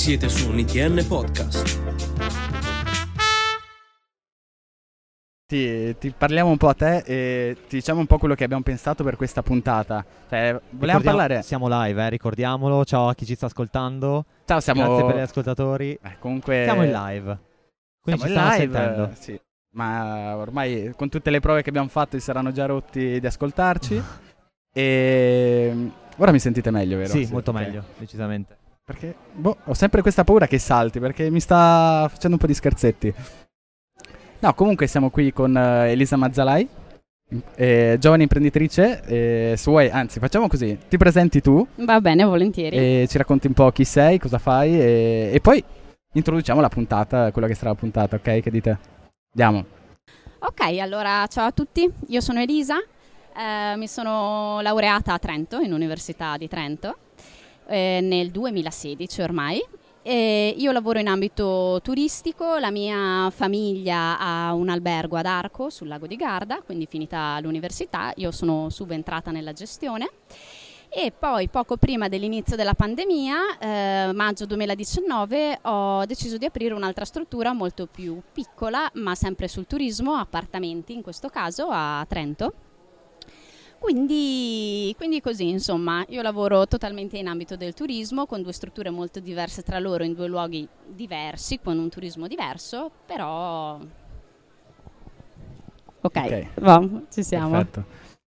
Siete su un ITN Podcast. Ti, ti parliamo un po' a te e ti diciamo un po' quello che abbiamo pensato per questa puntata. Cioè, volevamo Ricordiamo- parlare. Siamo live, eh, ricordiamolo. Ciao a chi ci sta ascoltando. Ciao, siamo. Grazie per gli ascoltatori. Eh, comunque. Siamo in live. Quindi siamo ci in stanno live, sentendo. Sì. Ma ormai con tutte le prove che abbiamo fatto si saranno già rotti di ascoltarci. e ora mi sentite meglio, vero? Sì, molto ok. meglio, decisamente. Perché boh, ho sempre questa paura che salti perché mi sta facendo un po' di scherzetti. No, comunque siamo qui con eh, Elisa Mazzalai, eh, giovane imprenditrice. eh, se vuoi, anzi, facciamo così: ti presenti tu Va bene, volentieri. e ci racconti un po' chi sei, cosa fai e, e poi introduciamo la puntata, quella che sarà la puntata, ok? Che dite? Andiamo. Ok, allora ciao a tutti, io sono Elisa, eh, mi sono laureata a Trento, in Università di Trento, eh, nel 2016 ormai. E io lavoro in ambito turistico, la mia famiglia ha un albergo ad Arco sul lago di Garda, quindi finita l'università io sono subentrata nella gestione e poi poco prima dell'inizio della pandemia, eh, maggio 2019, ho deciso di aprire un'altra struttura molto più piccola, ma sempre sul turismo, appartamenti in questo caso a Trento. Quindi, quindi così, insomma, io lavoro totalmente in ambito del turismo, con due strutture molto diverse tra loro, in due luoghi diversi, con un turismo diverso, però... Ok, Ok. va, ci siamo. Perfetto.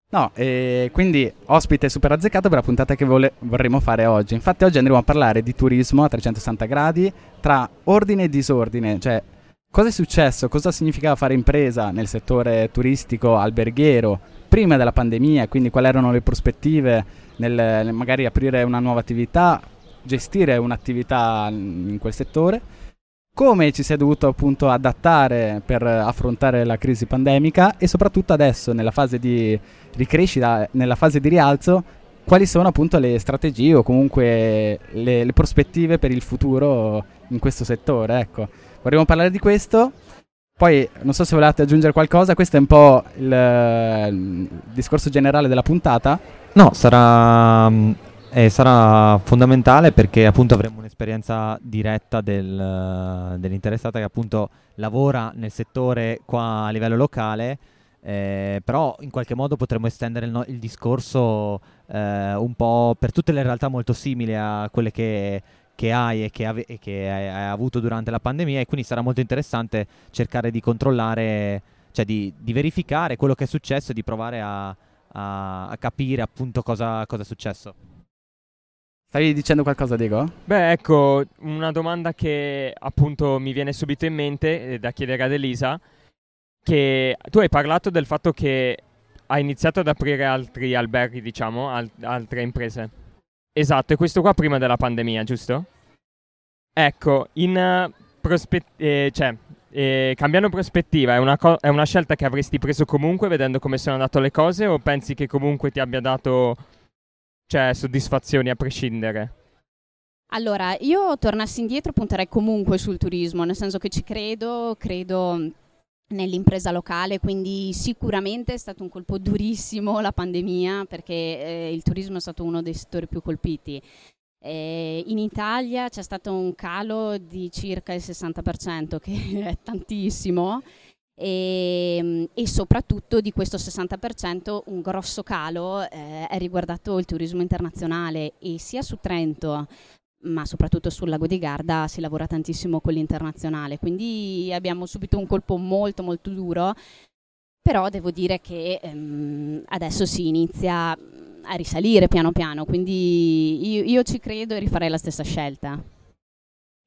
No, e quindi ospite super azzeccato per la puntata che vole- vorremmo fare oggi. Infatti oggi andremo a parlare di turismo a 360 gradi tra ordine e disordine, cioè cosa è successo, cosa significava fare impresa nel settore turistico alberghiero prima della pandemia, quindi quali erano le prospettive nel, magari aprire una nuova attività, gestire un'attività in quel settore, come ci si è dovuto appunto adattare per affrontare la crisi pandemica e soprattutto adesso nella fase di ricrescita, nella fase di rialzo, quali sono appunto le strategie o comunque le, le prospettive per il futuro in questo settore. Ecco, vorremmo parlare di questo. Poi non so se volete aggiungere qualcosa, questo è un po' il, il discorso generale della puntata. No, sarà, mm, eh, sarà fondamentale perché appunto avremo un'esperienza diretta del, dell'interessata che appunto lavora nel settore qua a livello locale. eh, però in qualche modo potremmo estendere il, no- il discorso eh, un po' per tutte le realtà molto simili a quelle che, che hai e che, ave- e che hai, avuto durante la pandemia e quindi sarà molto interessante cercare di controllare, cioè di, di verificare quello che è successo e di provare a, a- a capire appunto cosa, cosa è successo. Stavi dicendo qualcosa, Diego? Beh, ecco, una domanda che appunto mi viene subito in mente eh, da chiedere ad Elisa, che tu hai parlato del fatto che hai iniziato ad aprire altri alberghi, diciamo, al- altre imprese. Esatto, e questo qua prima della pandemia, giusto? Ecco, in eh, prospe- eh, cioè, eh, cambiando prospettiva, è una, co- è una scelta che avresti preso comunque vedendo come sono andate le cose o pensi che comunque ti abbia dato, cioè, soddisfazioni a prescindere? Allora, io tornassi indietro punterei comunque sul turismo, nel senso che ci credo, credo nell'impresa locale, quindi sicuramente è stato un colpo durissimo la pandemia perché eh, il turismo è stato uno dei settori più colpiti. Eh, in Italia c'è stato un calo di circa il 60%, che è tantissimo, e, e soprattutto di questo 60% un grosso calo eh, è riguardato il turismo internazionale e sia su Trento ma soprattutto sul lago di Garda si lavora tantissimo con l'internazionale, quindi abbiamo subito un colpo molto molto duro, però devo dire che ehm, adesso si inizia a risalire piano piano, quindi io, io ci credo e rifarei la stessa scelta.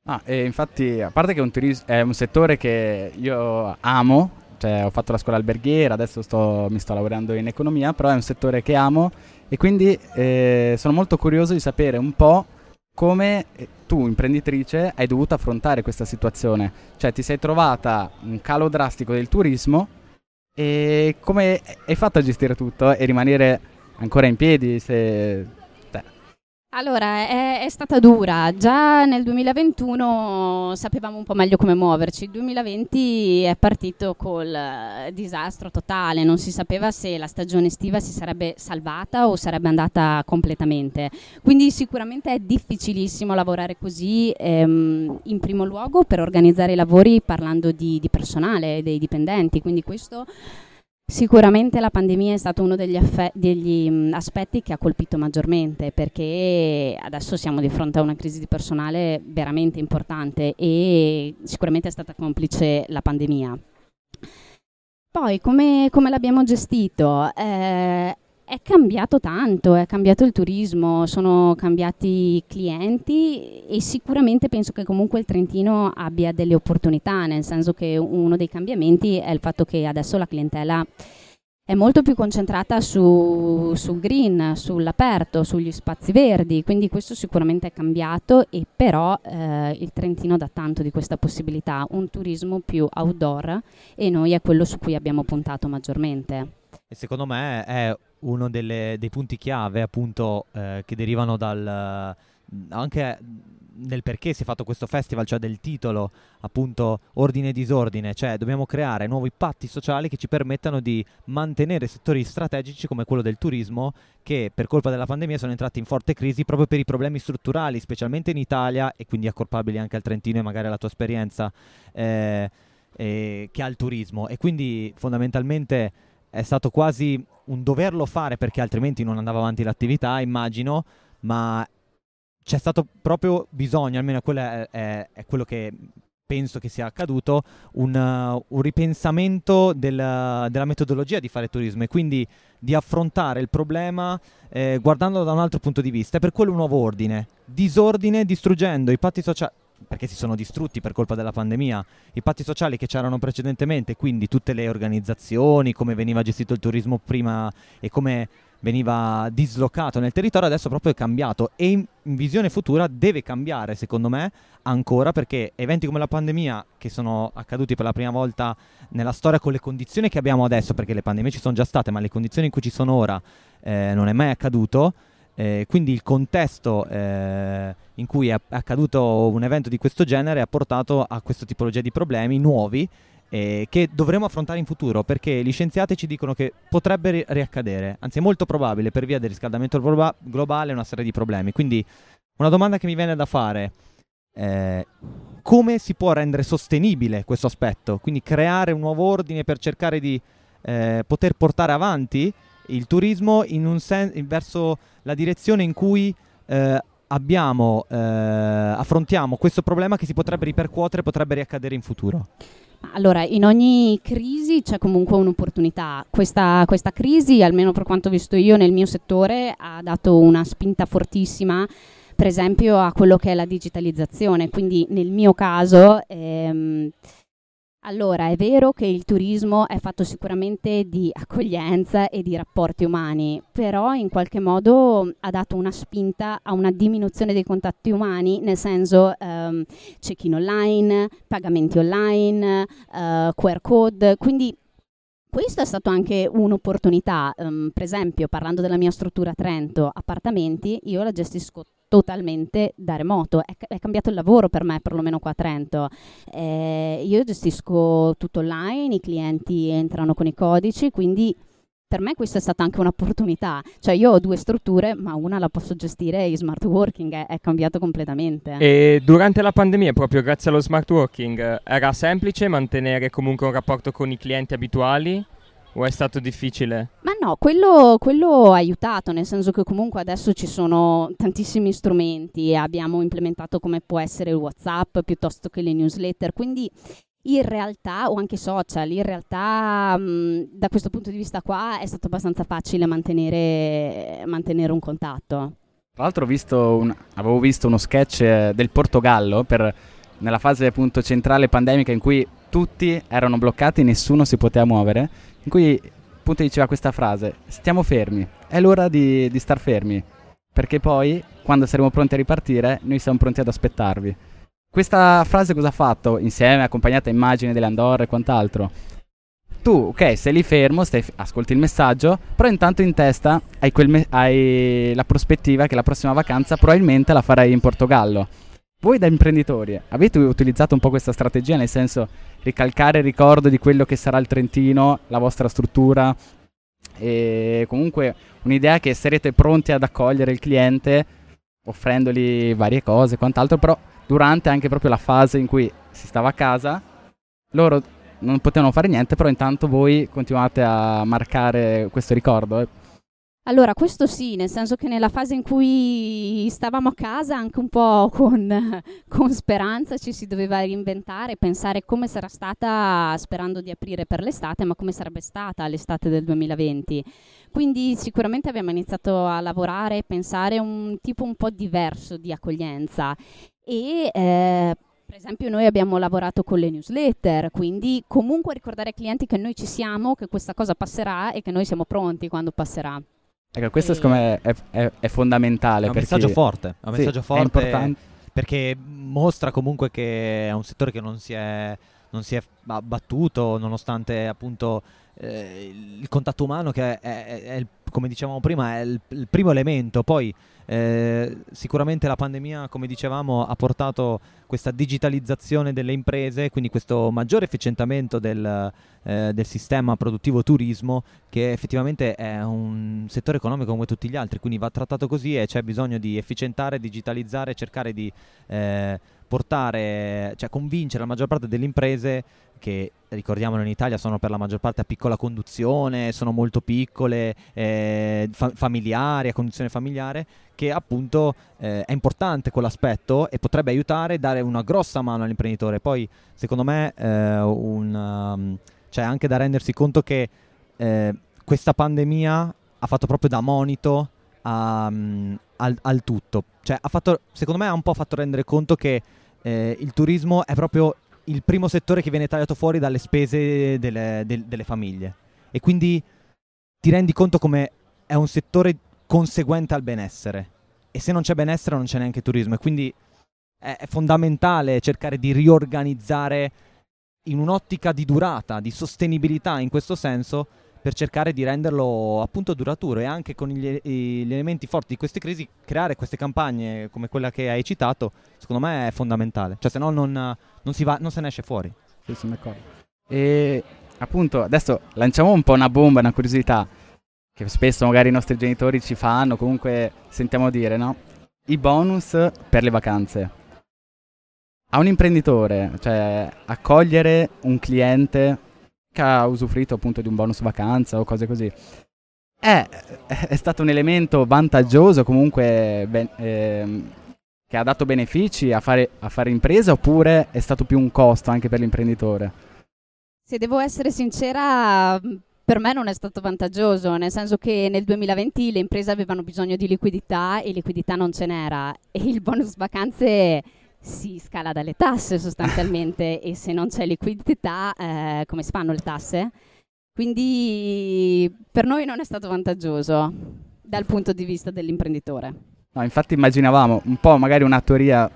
Ah, infatti, a parte che è un, turis- è un settore che io amo, cioè ho fatto la scuola alberghiera, adesso sto- mi sto lavorando in economia, però è un settore che amo e quindi eh, sono molto curioso di sapere un po' come eh, tu, imprenditrice, hai dovuto affrontare questa situazione. Cioè ti sei trovata un calo drastico del turismo e come hai fatto a gestire tutto e rimanere ancora in piedi? Se... Allora, è, è, stata dura. Già nel 2021 sapevamo un po' meglio come muoverci. Il 2020 è partito col eh, disastro totale. Non si sapeva se la stagione estiva si sarebbe salvata o sarebbe andata completamente. Quindi sicuramente è difficilissimo lavorare così, ehm, in primo luogo per organizzare i lavori parlando di, di personale, dei dipendenti. Quindi questo Sicuramente la pandemia è stato uno degli, affe- degli mh, aspetti che ha colpito maggiormente perché adesso siamo di fronte a una crisi di personale veramente importante e sicuramente è stata complice la pandemia. Poi come, come l'abbiamo gestito? Eh, è cambiato tanto, è cambiato il turismo, sono cambiati i clienti e sicuramente penso che comunque il Trentino abbia delle opportunità, nel senso che uno dei cambiamenti è il fatto che adesso la clientela è molto più concentrata su, sul green, sull'aperto, sugli spazi verdi, quindi questo sicuramente è cambiato e però eh, il Trentino dà tanto di questa possibilità, un turismo più outdoor e noi è quello su cui abbiamo puntato maggiormente. E secondo me è uno delle, dei punti chiave appunto eh, che derivano dal anche nel perché si è fatto questo festival, cioè del titolo appunto ordine e disordine, cioè dobbiamo creare nuovi patti sociali che ci permettano di mantenere settori strategici come quello del turismo che per colpa della pandemia sono entrati in forte crisi proprio per i problemi strutturali, specialmente in Italia e quindi accorpabili anche al Trentino e magari alla tua esperienza eh, eh, che ha il turismo. E quindi fondamentalmente è stato quasi un doverlo fare perché altrimenti non andava avanti l'attività, immagino, ma c'è stato proprio bisogno, almeno quello è, è, è quello che penso che sia accaduto, un, uh, un ripensamento del, della metodologia di fare turismo e quindi di affrontare il problema eh, guardandolo da un altro punto di vista. E per quello un nuovo ordine, disordine distruggendo i patti sociali perché si sono distrutti per colpa della pandemia. I patti sociali che c'erano precedentemente, quindi tutte le organizzazioni, come veniva gestito il turismo prima e come veniva dislocato nel territorio, adesso proprio è cambiato e in, visione futura deve cambiare, secondo me, ancora perché eventi come la pandemia, che sono accaduti per la prima volta nella storia con le condizioni che abbiamo adesso, perché le pandemie ci sono già state, ma le condizioni in cui ci sono ora eh, non è mai accaduto, eh, quindi il contesto eh, in cui è accaduto un evento di questo genere ha portato a questa tipologia di problemi nuovi eh, che dovremo affrontare in futuro perché gli scienziati ci dicono che potrebbe ri- riaccadere, anzi è molto probabile per via del riscaldamento globa- globale una serie di problemi. Quindi una domanda che mi viene da fare è come si può rendere sostenibile questo aspetto? Quindi creare un nuovo ordine per cercare di eh, poter portare avanti il turismo in sen- verso la direzione in cui eh, abbiamo, eh, affrontiamo questo problema che si potrebbe ripercuotere, potrebbe riaccadere in futuro? Allora, in ogni crisi c'è comunque un'opportunità. Questa, questa, crisi, almeno per quanto ho visto io nel mio settore, ha dato una spinta fortissima, per esempio, a quello che è la digitalizzazione. Quindi nel mio caso... Ehm, allora, è vero che il turismo è fatto sicuramente di accoglienza e di rapporti umani, però in qualche modo ha dato una spinta a una diminuzione dei contatti umani, nel senso um, check-in online, pagamenti online, uh, QR code, quindi questo è stato anche un'opportunità, um, per esempio parlando della mia struttura Trento, appartamenti, io la gestisco totalmente da remoto, è, è, cambiato il lavoro per me, perlomeno qua a Trento. Eh, io gestisco tutto online, i clienti entrano con i codici, quindi per me questa è stata anche un'opportunità. Cioè io ho due strutture, ma una la posso gestire in smart working, è, è cambiato completamente. E durante la pandemia, proprio grazie allo smart working, era semplice mantenere comunque un rapporto con i clienti abituali? O è stato difficile? Ma no, quello, quello, ha aiutato, nel senso che comunque adesso ci sono tantissimi strumenti, abbiamo implementato come può essere il WhatsApp piuttosto che le newsletter, quindi in realtà, o anche social, in realtà mh, da questo punto di vista qua è stato abbastanza facile mantenere, mantenere un contatto. Tra l'altro visto un, avevo visto uno sketch eh, del Portogallo per, nella fase appunto centrale pandemica in cui tutti erano bloccati, nessuno si poteva muovere, in cui appunto diceva questa frase, stiamo fermi, è l'ora di, di star fermi, perché poi quando saremo pronti a ripartire noi siamo pronti ad aspettarvi. Questa frase cosa ha fatto? Insieme, accompagnata a immagini delle Andorre e quant'altro. tu, ok, sei lì fermo, stai, ascolti il messaggio, però intanto in testa hai, me- hai la prospettiva che la prossima vacanza probabilmente la farai in Portogallo. Voi da imprenditori avete utilizzato un po' questa strategia, nel senso ricalcare il ricordo di quello che sarà il Trentino, la vostra struttura e comunque un'idea che sarete pronti ad accogliere il cliente offrendogli varie cose e quant'altro, però durante anche proprio la fase in cui si stava a casa, loro non potevano fare niente, però intanto voi continuate a marcare questo ricordo. Allora, questo sì, nel senso che nella fase in cui stavamo a casa, anche un po' con, con, speranza, ci si doveva reinventare, pensare come sarà stata, sperando di aprire per l'estate, ma come sarebbe stata l'estate del 2020. Quindi sicuramente abbiamo iniziato a lavorare, pensare un tipo un po' diverso di accoglienza e eh, per esempio noi abbiamo lavorato con le newsletter, quindi comunque ricordare ai clienti che noi ci siamo, che questa cosa passerà e che noi siamo pronti quando passerà. Ecco, questo e... secondo me è, è, è fondamentale. È un perché... messaggio forte, è un sì, messaggio forte è importante. perché mostra comunque che è un settore che non si è, non si è battuto nonostante appunto eh, il contatto umano che è, è il, come dicevamo prima è il, il primo elemento, poi eh, sicuramente la pandemia, come dicevamo, ha portato questa digitalizzazione delle imprese, quindi questo maggiore efficientamento del, eh, del, sistema produttivo turismo, che effettivamente è un settore economico come tutti gli altri, quindi va trattato così e c'è bisogno di efficientare, digitalizzare, cercare di eh, portare, cioè convincere la maggior parte delle imprese che ricordiamolo in Italia sono per la maggior parte a piccola conduzione, sono molto piccole, eh, fa- familiari, a conduzione familiare, che appunto eh, è importante quell'aspetto e potrebbe aiutare dare una grossa mano all'imprenditore. Poi secondo me eh, un, um, c'è anche da rendersi conto che eh, questa pandemia ha fatto proprio da monito a, um, al, al, tutto. Cioè, fatto, secondo me ha un po' fatto rendere conto che eh, il turismo è proprio il primo settore che viene tagliato fuori dalle spese delle, del, delle famiglie. E quindi ti rendi conto come è un settore conseguente al benessere. E se non c'è benessere non c'è neanche turismo. E quindi è fondamentale cercare di riorganizzare in un'ottica di durata, di sostenibilità in questo senso, per cercare di renderlo appunto duraturo e anche con gli, gli, elementi forti di queste crisi creare queste campagne come quella che hai citato secondo me è fondamentale. Cioè se no non, non, si va, non se ne esce fuori. Sì, sono d'accordo. E appunto adesso lanciamo un po' una bomba una curiosità che spesso magari i nostri genitori ci fanno comunque sentiamo dire no? I bonus per le vacanze. A un imprenditore cioè accogliere un cliente ha usufruito appunto di un bonus vacanza o cose così. È, è stato un elemento vantaggioso comunque ben, ehm, che ha dato benefici a fare, a fare impresa oppure è stato più un costo anche per l'imprenditore? Se devo essere sincera, per me non è stato vantaggioso, nel senso che nel 2020 le imprese avevano bisogno di liquidità e liquidità non ce n'era e il bonus vacanze si scala dalle tasse sostanzialmente e se non c'è liquidità eh, come si fanno le tasse? Quindi per noi non è stato vantaggioso dal punto di vista dell'imprenditore. No, infatti immaginavamo un po' magari una teoria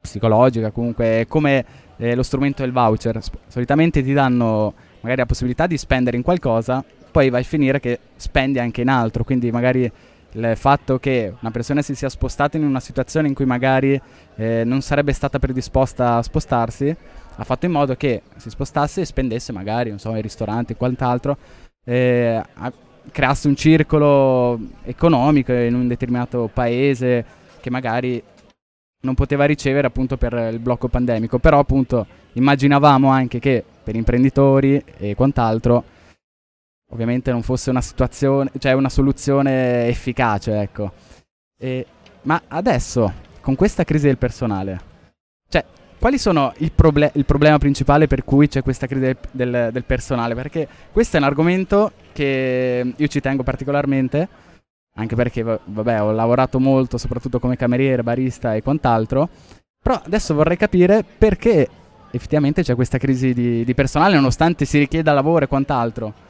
psicologica, comunque come eh, lo strumento del voucher. Solitamente ti danno magari la possibilità di spendere in qualcosa, poi vai a finire che spendi anche in altro, quindi magari il fatto che una persona si sia spostata in una situazione in cui magari eh, non sarebbe stata predisposta a spostarsi, ha fatto in modo che si spostasse e spendesse magari, non so, ai ristoranti e quant'altro, eh, creasse un circolo economico in un determinato paese che magari non poteva ricevere appunto per il blocco pandemico, però appunto immaginavamo anche che per imprenditori e quant'altro ovviamente non fosse una situazione, cioè una soluzione efficace, ecco. E, ma adesso, con questa crisi del personale, cioè, quali sono il, proble- il problema principale per cui c'è questa crisi del, del, del, personale? Perché questo è un argomento che io ci tengo particolarmente, anche perché, vabbè, ho lavorato molto, soprattutto come cameriere, barista e quant'altro, però adesso vorrei capire perché effettivamente c'è questa crisi di, di personale, nonostante si richieda lavoro e quant'altro.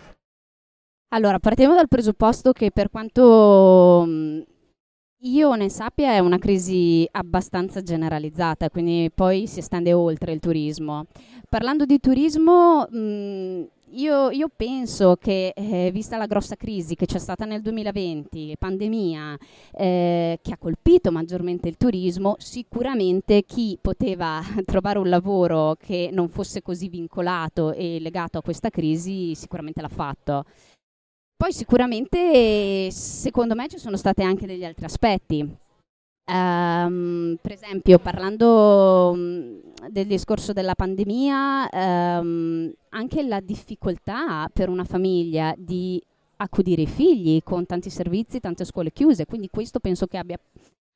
Allora, partiamo dal presupposto che per quanto mm, io ne sappia è una crisi abbastanza generalizzata, quindi poi si estende oltre il turismo. Parlando di turismo, mh, mm, io, io, penso che, eh, vista la grossa crisi che c'è stata nel 2020, pandemia, eh, che ha colpito maggiormente il turismo, sicuramente chi poteva trovare un lavoro che non fosse così vincolato e legato a questa crisi, sicuramente l'ha fatto. Poi sicuramente, secondo me, ci sono stati anche degli altri aspetti. Um, per esempio, parlando um, del discorso della pandemia, um, anche la difficoltà per una famiglia di accudire i figli con tanti servizi, tante scuole chiuse, quindi questo penso che abbia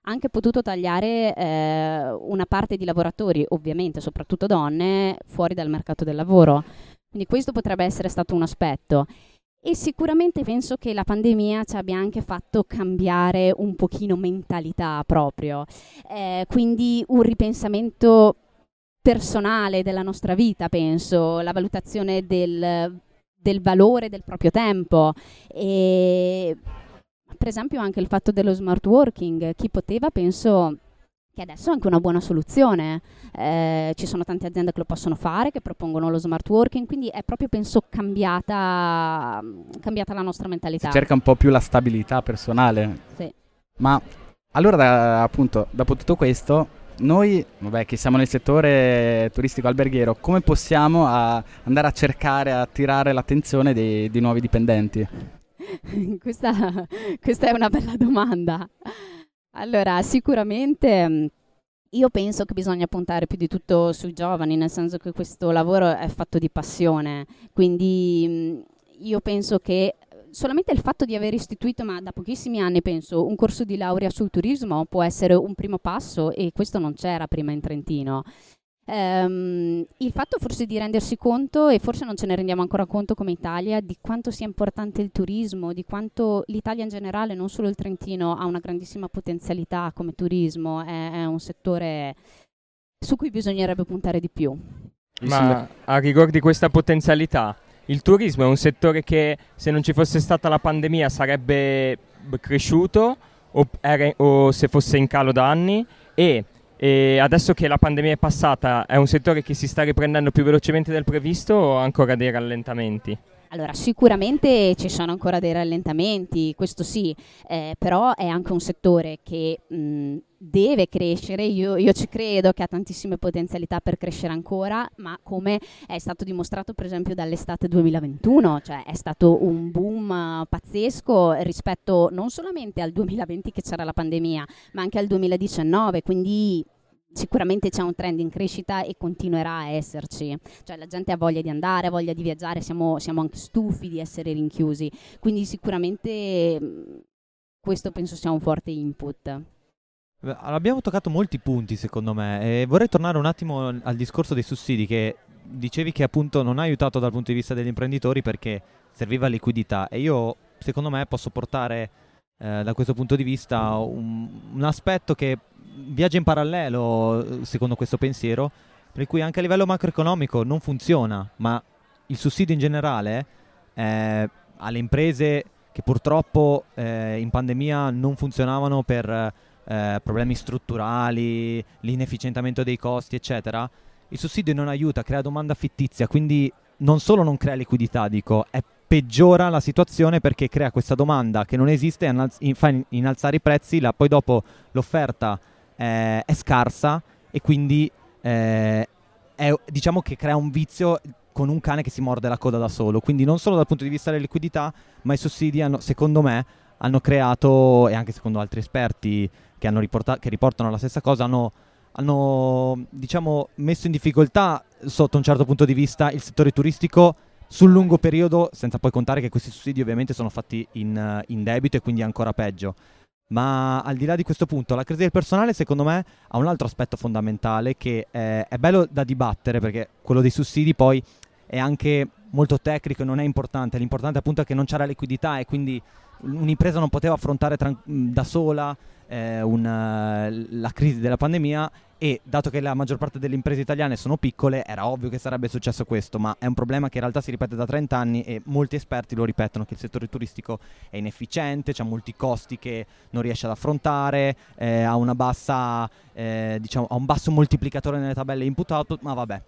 anche potuto tagliare eh, una parte di lavoratori, ovviamente soprattutto donne, fuori dal mercato del lavoro. Quindi questo potrebbe essere stato un aspetto. E sicuramente penso che la pandemia ci abbia anche fatto cambiare un pochino mentalità proprio, eh, quindi un ripensamento personale della nostra vita, penso, la valutazione del, del valore del proprio tempo. E per esempio anche il fatto dello smart working, chi poteva penso che adesso è anche una buona soluzione. Eh, ci sono tante aziende che lo possono fare, che propongono lo smart working, quindi è proprio, penso, cambiata, cambiata la nostra mentalità. Si cerca un po' più la stabilità personale. Sì. Ma allora, da, appunto, dopo tutto questo, noi, vabbè, che siamo nel settore turistico alberghiero, come possiamo a andare a cercare, a attirare l'attenzione dei, dei nuovi dipendenti? questa, questa è una bella domanda. Allora, sicuramente mm, io penso che bisogna puntare più di tutto sui giovani, nel senso che questo lavoro è fatto di passione, quindi mm, io penso che solamente il fatto di aver istituito, ma da pochissimi anni penso, un corso di laurea sul turismo può essere un primo passo e questo non c'era prima in Trentino. Um, il fatto forse di rendersi conto, e forse non ce ne rendiamo ancora conto come Italia, di quanto sia importante il turismo, di quanto l'Italia in generale, non solo il Trentino, ha una grandissima potenzialità come turismo, è, è un settore su cui bisognerebbe puntare di più. Ma a riguardo di questa potenzialità, il turismo è un settore che se non ci fosse stata la pandemia sarebbe cresciuto o, era, o se fosse in calo da anni e e adesso che la pandemia è passata, è un settore che si sta riprendendo più velocemente del previsto o ancora dei rallentamenti? Allora, sicuramente ci sono ancora dei rallentamenti, questo sì, eh, però è anche un settore che mh, deve crescere, io, io, ci credo che ha tantissime potenzialità per crescere ancora, ma come è stato dimostrato per esempio dall'estate 2021, cioè è stato un boom pazzesco rispetto non solamente al 2020 che c'era la pandemia, ma anche al 2019, quindi sicuramente c'è un trend in crescita e continuerà a esserci, cioè la gente ha voglia di andare, ha voglia di viaggiare, siamo, siamo anche stufi di essere rinchiusi, quindi sicuramente questo penso sia un forte input. Abbiamo toccato molti punti secondo me e vorrei tornare un attimo al discorso dei sussidi che dicevi che appunto non ha aiutato dal punto di vista degli imprenditori perché serviva liquidità. E io secondo me posso portare eh, da questo punto di vista un, un aspetto che viaggia in parallelo secondo questo pensiero, per cui anche a livello macroeconomico non funziona, ma il sussidio in generale eh, alle imprese che purtroppo eh, in pandemia non funzionavano per eh, problemi strutturali, l'inefficientamento dei costi, eccetera, il sussidio non aiuta, crea domanda fittizia, quindi non solo non crea liquidità, dico, è peggiora la situazione perché crea questa domanda che non esiste e fa innalzare i prezzi, la, poi dopo l'offerta eh, è scarsa e quindi eh, è, diciamo che crea un vizio con un cane che si morde la coda da solo. Quindi non solo dal punto di vista della liquidità, ma i sussidi hanno, secondo me, hanno creato, e anche secondo altri esperti che, riporta- che riportano la stessa cosa, hanno, hanno diciamo, messo in difficoltà sotto un certo punto di vista il settore turistico sul lungo periodo, senza poi contare che questi sussidi ovviamente sono fatti in, in debito e quindi ancora peggio. Ma al di là di questo punto, la crisi del personale secondo me ha un altro aspetto fondamentale che è, è bello da dibattere perché quello dei sussidi poi è anche molto tecnico e non è importante. L'importante appunto è che non c'era liquidità e quindi un'impresa non poteva affrontare tran- da sola eh, una, la crisi della pandemia e dato che la maggior parte delle imprese italiane sono piccole era ovvio che sarebbe successo questo, ma è un problema che in realtà si ripete da 30 anni e molti esperti lo ripetono che il settore turistico è inefficiente, ha molti costi che non riesce ad affrontare, eh, ha, bassa, eh, diciamo, ha un basso moltiplicatore nelle tabelle input-output, ma vabbè.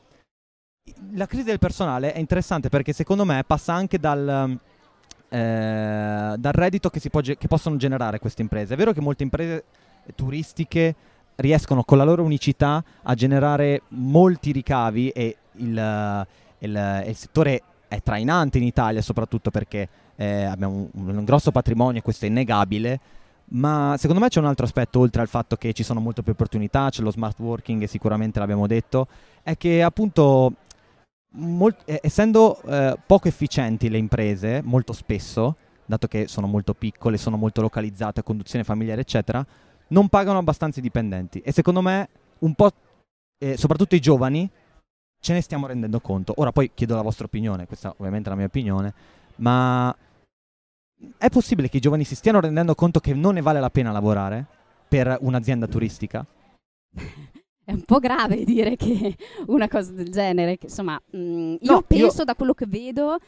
la crisi del personale è interessante perché secondo me passa anche dal, eh, dal reddito che, ge- che, possono generare queste imprese. È vero che molte imprese turistiche riescono con la loro unicità a generare molti ricavi e il, il, il settore è trainante in Italia soprattutto perché eh, abbiamo un, un grosso patrimonio questo è innegabile ma secondo me c'è un altro aspetto oltre al fatto che ci sono molte più opportunità, c'è lo smart working sicuramente l'abbiamo detto, è che appunto molt- eh, essendo eh, poco efficienti le imprese, molto spesso, dato che sono molto piccole, sono molto localizzate conduzione familiare, eccetera, non pagano abbastanza i dipendenti. E secondo me, un po', eh, soprattutto i giovani, ce ne stiamo rendendo conto. Ora poi chiedo la vostra opinione, questa ovviamente è la mia opinione, ma è possibile che i giovani si stiano rendendo conto che non ne vale la pena lavorare per un'azienda turistica? è un po' grave dire che una cosa del genere, che, insomma, mh, mm, io no, penso io... da quello che vedo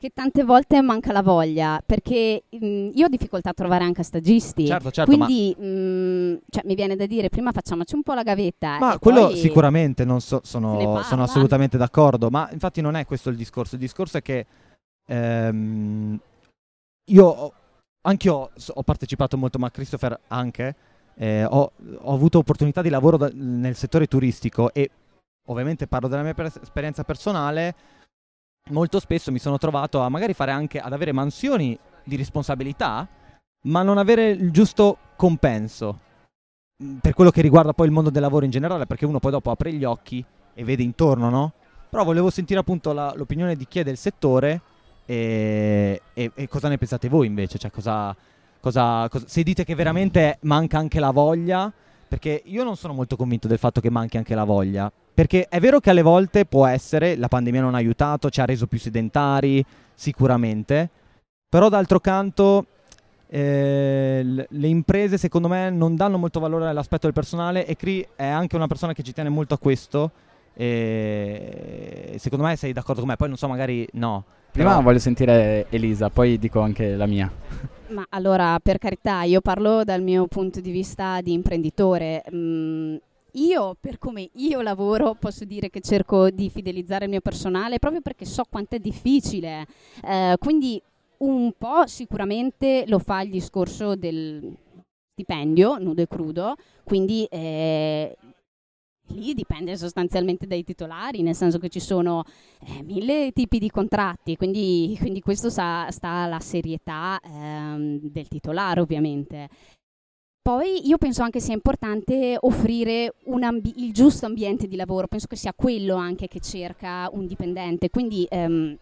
che tante volte manca la voglia, perché mh, mm, io ho difficoltà a trovare anche stagisti. Certo, certo, quindi ma... mh, cioè, mi viene da dire prima facciamoci un po' la gavetta. Ma quello sicuramente non so, sono, sono, assolutamente d'accordo, ma infatti non è questo il discorso, il discorso è che ehm, io anche io ho partecipato molto, ma Christopher anche, eh, ho, ho, avuto opportunità di lavoro da, nel settore turistico e ovviamente parlo della mia per- esperienza personale, molto spesso mi sono trovato a magari fare anche ad avere mansioni di responsabilità, ma non avere il giusto compenso mm, per quello che riguarda poi il mondo del lavoro in generale, perché uno poi dopo apre gli occhi e vede intorno, no? Però volevo sentire appunto la, l'opinione di chi è del settore e, e, e cosa ne pensate voi invece? Cioè, cosa, cosa, cosa, se dite che veramente manca anche la voglia, perché io non sono molto convinto del fatto che manchi anche la voglia. Perché è vero che alle volte può essere, la pandemia non ha aiutato, ci ha reso più sedentari, sicuramente, però d'altro canto eh, le imprese secondo me non danno molto valore all'aspetto del personale e Cri è anche una persona che ci tiene molto a questo. E secondo me sei d'accordo con me, poi non so, magari no. Prima Però... voglio sentire Elisa, poi dico anche la mia. Ma allora, per carità, io parlo dal mio punto di vista di imprenditore. Mm, io, per come io lavoro, posso dire che cerco di fidelizzare il mio personale proprio perché so quanto è difficile. Eh, quindi un po' sicuramente lo fa il discorso del stipendio nudo e crudo, quindi eh, lì dipende sostanzialmente dai titolari, nel senso che ci sono eh, mille tipi di contratti, quindi, quindi questo sta, sta alla serietà ehm, del titolare ovviamente. Poi io penso anche sia importante offrire ambi- il giusto ambiente di lavoro, penso che sia quello anche che cerca un dipendente, quindi ehm,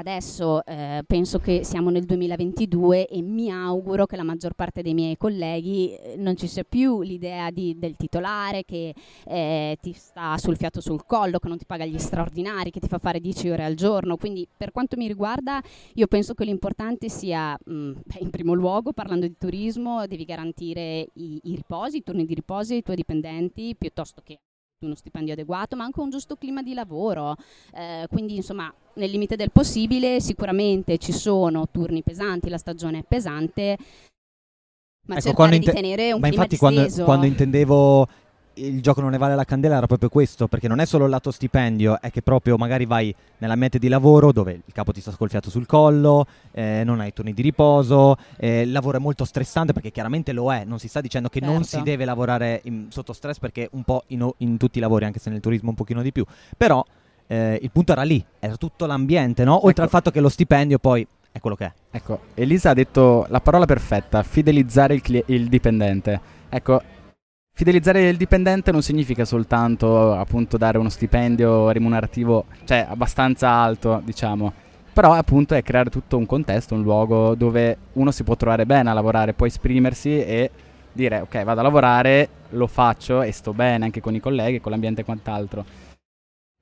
Adesso eh, penso che siamo nel 2022 e mi auguro che la maggior parte dei miei colleghi eh, non ci sia più l'idea di, del titolare che eh, ti sta sul fiato sul collo, che non ti paga gli straordinari, che ti fa fare 10 ore al giorno. Quindi per quanto mi riguarda io penso che l'importante sia, mh, mm, in primo luogo parlando di turismo, devi garantire i, i riposi, i turni di riposo ai tuoi dipendenti piuttosto che uno stipendio adeguato, ma anche un giusto clima di lavoro. Eh, quindi, insomma, nel limite del possibile, sicuramente ci sono turni pesanti, la stagione è pesante, ma ecco, cercare di tenere un ma clima infatti quando, quando intendevo il gioco non ne vale la candela era proprio questo, perché non è solo il lato stipendio, è che proprio magari vai nell'ambiente di lavoro dove il capo ti sta scolfiato sul collo, eh, non hai turni di riposo, eh, il lavoro è molto stressante perché chiaramente lo è, non si sta dicendo che certo. non si certo. deve lavorare in, sotto stress perché un po' in, in, tutti i lavori, anche se nel turismo un pochino di più, però eh, il punto era lì, era tutto l'ambiente, no? Oltre ecco. al fatto che lo stipendio poi è quello che è. Ecco, Elisa ha detto la parola perfetta, fidelizzare il, cli- il dipendente. Ecco, Fidelizzare il dipendente non significa soltanto appunto dare uno stipendio remunerativo, cioè abbastanza alto, diciamo. Però appunto è creare tutto un contesto, un luogo dove uno si può trovare bene a lavorare, può esprimersi e dire ok vado a lavorare, lo faccio e sto bene anche con i colleghi, con l'ambiente e quant'altro.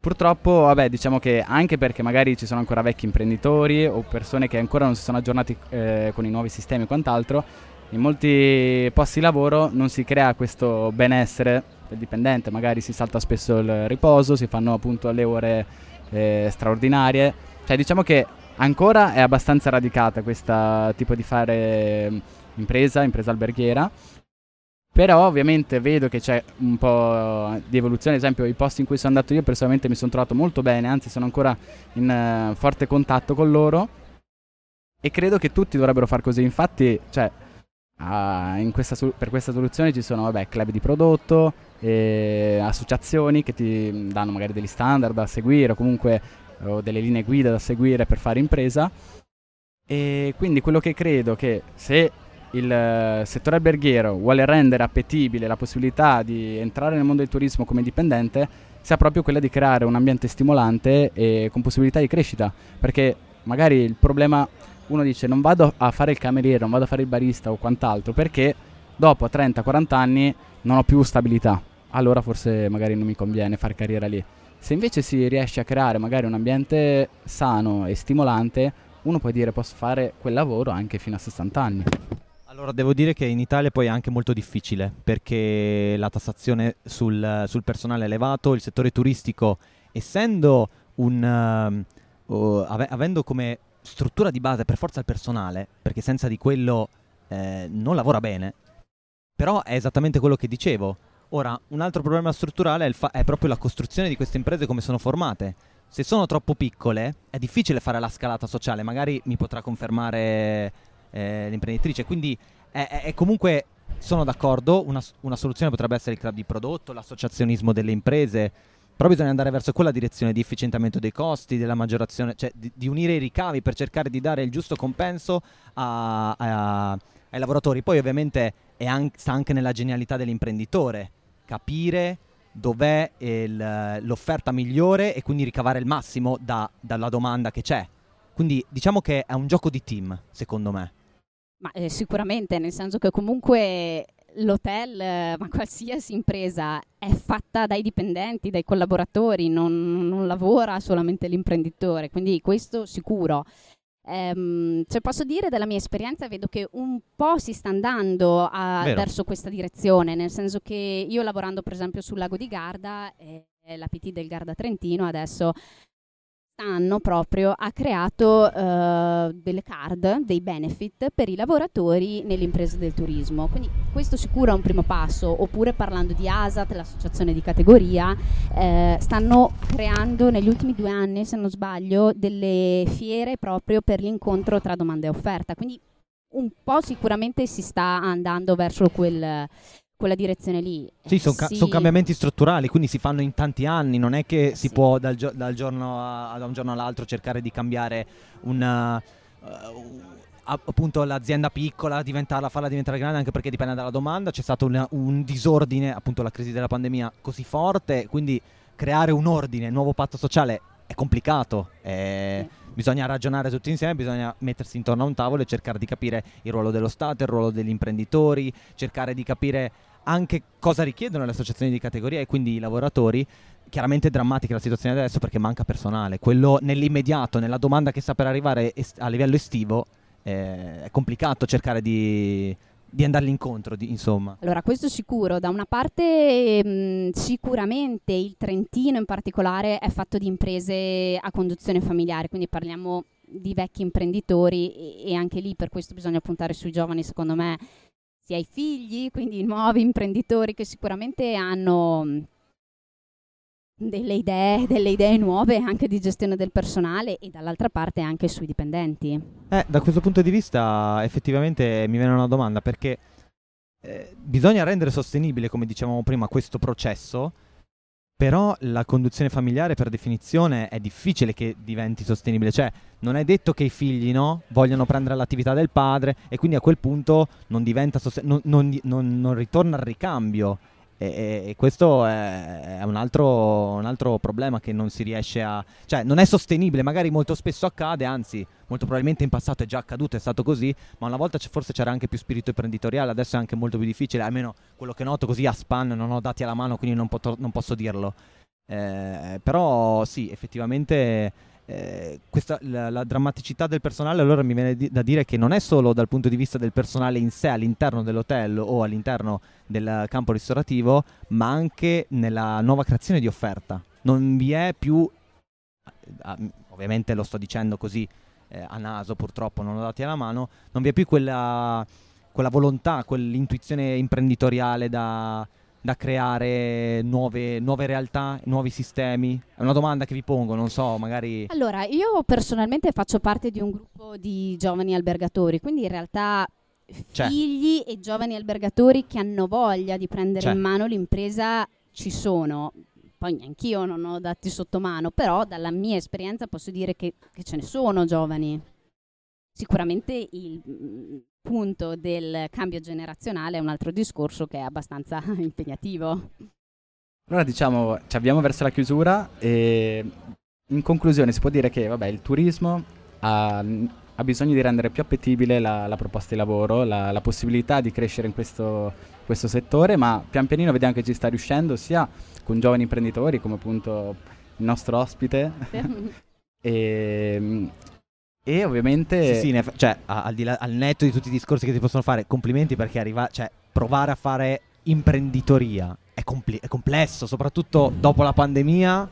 Purtroppo, vabbè, diciamo che anche perché magari ci sono ancora vecchi imprenditori o persone che ancora non si sono aggiornati eh, con i nuovi sistemi e quant'altro, in molti posti di lavoro non si crea questo benessere del dipendente, magari si salta spesso il riposo, si fanno appunto le ore eh, straordinarie, cioè diciamo che ancora è abbastanza radicata questo tipo di fare mm, impresa, impresa alberghiera, Però ovviamente vedo che c'è un po' di evoluzione, ad esempio i posti in cui sono andato io personalmente mi sono trovato molto bene, anzi sono ancora in uh, forte contatto con loro. E credo che tutti dovrebbero far così, infatti cioè, uh, questa per questa soluzione ci sono vabbè, club di prodotto, associazioni che ti danno magari degli standard da seguire o comunque o delle linee guida da seguire per fare impresa e quindi quello che credo che se il eh, settore alberghiero vuole rendere appetibile la possibilità di entrare nel mondo del turismo come dipendente, sia proprio quella di creare un ambiente stimolante e con possibilità di crescita. Perché magari il problema, uno dice non vado a fare il cameriere, non vado a fare il barista o quant'altro, perché dopo 30-40 anni non ho più stabilità. Allora forse magari non mi conviene fare carriera lì. Se invece si riesce a creare magari un ambiente sano e stimolante, uno può dire posso fare quel lavoro anche fino a 60 anni. Allora, devo dire che in Italia poi è anche molto difficile perché la tassazione sul, sul personale è elevato, il settore turistico, essendo un... Uh, uh, ave- avendo come struttura di base per forza il personale, perché senza di quello eh, non lavora bene, però è esattamente quello che dicevo. Ora, un altro problema strutturale è, fa- è proprio la costruzione di queste imprese come sono formate. Se sono troppo piccole è difficile fare la scalata sociale, magari mi potrà confermare eh, l'imprenditrice. Quindi è, è, comunque sono d'accordo, una, una, soluzione potrebbe essere il club di prodotto, l'associazionismo delle imprese, però bisogna andare verso quella direzione di efficientamento dei costi, della maggiorazione, cioè di, di unire i ricavi per cercare di dare il giusto compenso a, a, ai lavoratori. Poi ovviamente anche, sta anche nella genialità dell'imprenditore, capire dov'è il, l'offerta migliore e quindi ricavare il massimo da, dalla domanda che c'è. Quindi diciamo che è un gioco di team, secondo me. Ma eh, sicuramente, nel senso che comunque l'hotel, eh, ma qualsiasi impresa, è fatta dai dipendenti, dai collaboratori, non, non lavora solamente l'imprenditore, quindi questo sicuro. Um, cioè posso dire dalla mia esperienza, vedo che un po' si sta andando a, verso questa direzione, nel senso che io lavorando per esempio sul lago di Garda, eh, la PT del Garda Trentino adesso quest'anno proprio ha creato uh, delle card, dei benefit per i lavoratori nelle imprese del turismo. Quindi questo sicuro è un primo passo, oppure parlando di ASAT, l'associazione di categoria, eh, stanno creando negli ultimi due anni, se non sbaglio, delle fiere proprio per l'incontro tra domanda e offerta. Quindi un po' sicuramente si sta andando verso quel quella direzione lì. Sì, sono ca- son cambiamenti strutturali, quindi si fanno in tanti anni, non è che si può dal, gio- dal giorno a- da un giorno all'altro cercare di cambiare una, uh, appunto l'azienda piccola, diventarla, farla diventare grande, anche perché dipende dalla domanda, c'è stato una, un disordine, appunto la crisi della pandemia così forte, quindi creare un ordine, un nuovo patto sociale è complicato. È... Sì. Bisogna ragionare tutti insieme, bisogna mettersi intorno a un tavolo e cercare di capire il ruolo dello Stato, il ruolo degli imprenditori, cercare di capire anche cosa richiedono le associazioni di categoria e quindi i lavoratori. Chiaramente è drammatica la situazione adesso perché manca personale. Quello nell'immediato, nella domanda che sta per arrivare est- a livello estivo, eh, è complicato cercare di, di andargli incontro, di, insomma. Allora, questo sicuro. Da una parte, mh, mm, sicuramente il Trentino in particolare è fatto di imprese a conduzione familiare, quindi parliamo di vecchi imprenditori e, e anche lì per questo bisogna puntare sui giovani, secondo me, sia i figli, quindi i nuovi imprenditori che sicuramente hanno mm, delle idee, delle idee nuove anche di gestione del personale e dall'altra parte anche sui dipendenti. Eh, da questo punto di vista effettivamente mi viene una domanda perché eh, bisogna rendere sostenibile, come dicevamo prima, questo processo però la conduzione familiare per definizione è difficile che diventi sostenibile, cioè non è detto che i figli no, vogliano prendere l'attività del padre e quindi a quel punto non, sosten- non, non, non ritorna al ricambio e, e questo è, è un, altro, un, altro, problema che non si riesce a... cioè non è sostenibile, magari molto spesso accade, anzi molto probabilmente in passato è già accaduto, è stato così, ma una volta c- forse c'era anche più spirito imprenditoriale, adesso è anche molto più difficile, almeno quello che noto così a span non ho dati alla mano, quindi non, poto- non posso dirlo. Eh, però sì, effettivamente eh, questa, la, la, drammaticità del personale allora mi viene di, da dire che non è solo dal punto di vista del personale in sé all'interno dell'hotel o all'interno del campo ristorativo, ma anche nella nuova creazione di offerta. Non vi è più, ovviamente lo sto dicendo così eh, a naso purtroppo, non ho dati alla mano, non vi è più quella quella volontà, quell'intuizione imprenditoriale da, da creare nuove, nuove realtà, nuovi sistemi? È una domanda che vi pongo, non so, magari... Allora, io personalmente faccio parte di un gruppo di giovani albergatori, quindi in realtà C'è. figli e giovani albergatori che hanno voglia di prendere C'è. in mano l'impresa ci sono. Poi neanch'io non ho dati sotto mano, però dalla mia esperienza posso dire che, che ce ne sono giovani. Sicuramente il punto del cambio generazionale è un altro discorso che è abbastanza impegnativo. Allora diciamo, ci avviamo verso la chiusura e in conclusione si può dire che vabbè, il turismo ha, ha bisogno di rendere più appetibile la, la proposta di lavoro, la, la possibilità di crescere in questo, questo settore, ma pian pianino vediamo che ci sta riuscendo sia con giovani imprenditori come appunto il nostro ospite e, e ovviamente... Sì, sì, eff- cioè, al, là- al netto di tutti i discorsi che ti possono fare, complimenti perché arriva, cioè, provare a fare imprenditoria è, compli- è complesso, soprattutto dopo la pandemia,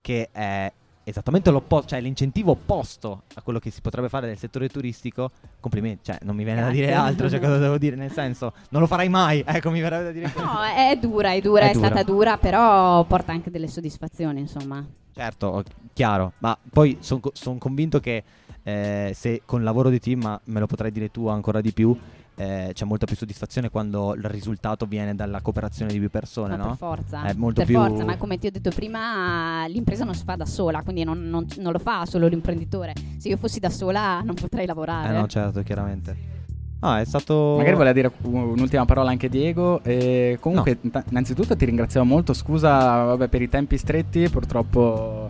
che è esattamente l'opposto, cioè l'incentivo opposto a quello che si potrebbe fare nel settore turistico. Complimenti, cioè, non mi viene da Grazie. dire altro, cioè, cosa devo dire? Nel senso, non lo farai mai, ecco, mi verrebbe da dire questo. No, è dura, è dura, È è, dura. stata dura, però porta anche delle soddisfazioni, insomma. Certo, chiaro, ma poi sono convinto che eh, se con il lavoro di team, ma me lo potrai dire tu ancora di più, eh, c'è molta più soddisfazione quando il risultato viene dalla cooperazione di più persone, Ma no? Per forza, È molto per più- forza, ma come ti ho detto prima, l'impresa non si fa da sola, quindi non, non- non lo fa solo l'imprenditore. Se io fossi da sola non potrei lavorare. Eh no, certo, chiaramente. Ah, è stato... Magari voleva dire un'ultima parola anche Diego. E comunque, inta- innanzitutto ti ringraziamo molto. Scusa vabbè, per i tempi stretti, purtroppo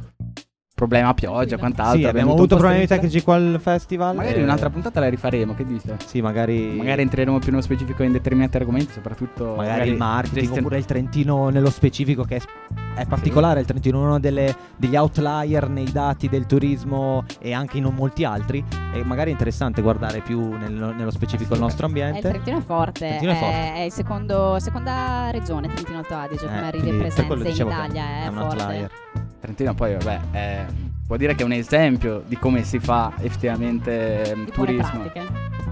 problema pioggia, Tranquillo. quant'altro. Sì, abbiamo avuto problemi tecnici qua al festival. Magari eh, un'altra puntata la rifaremo, che dici? Sì, magari... Magari entreremo più nello specifico in determinati argomenti, soprattutto magari il marketing gestion- oppure il Trentino nello specifico che è, è particolare il Trentino è uno delle- degli outlier nei dati del turismo e anche in molti altri e magari è interessante guardare più nel- nello specifico il nostro Eh, il ambiente Trentino è forte, Trentino è forte. è il secondo, seconda regione Trentino Alto Adige Eh, come e quello presenza in Italia, è è, un forte. outlier Trentino poi, vabbè, è- può dire che è un esempio di come si fa effettivamente Di turismo.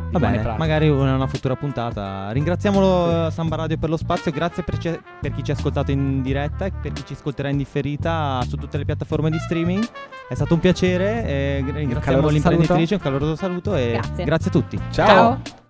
Va bene, pratiche. magari una, una futura puntata. Ringraziamolo eh, Samba Radio per lo spazio, grazie per, ci- per chi ci ha ascoltato in diretta e per chi ci ascolterà in differita su tutte le piattaforme di streaming. È stato un piacere, e ringraziamo l'imprenditrice, un caloroso saluto e Grazie. grazie a tutti. Ciao. Ciao.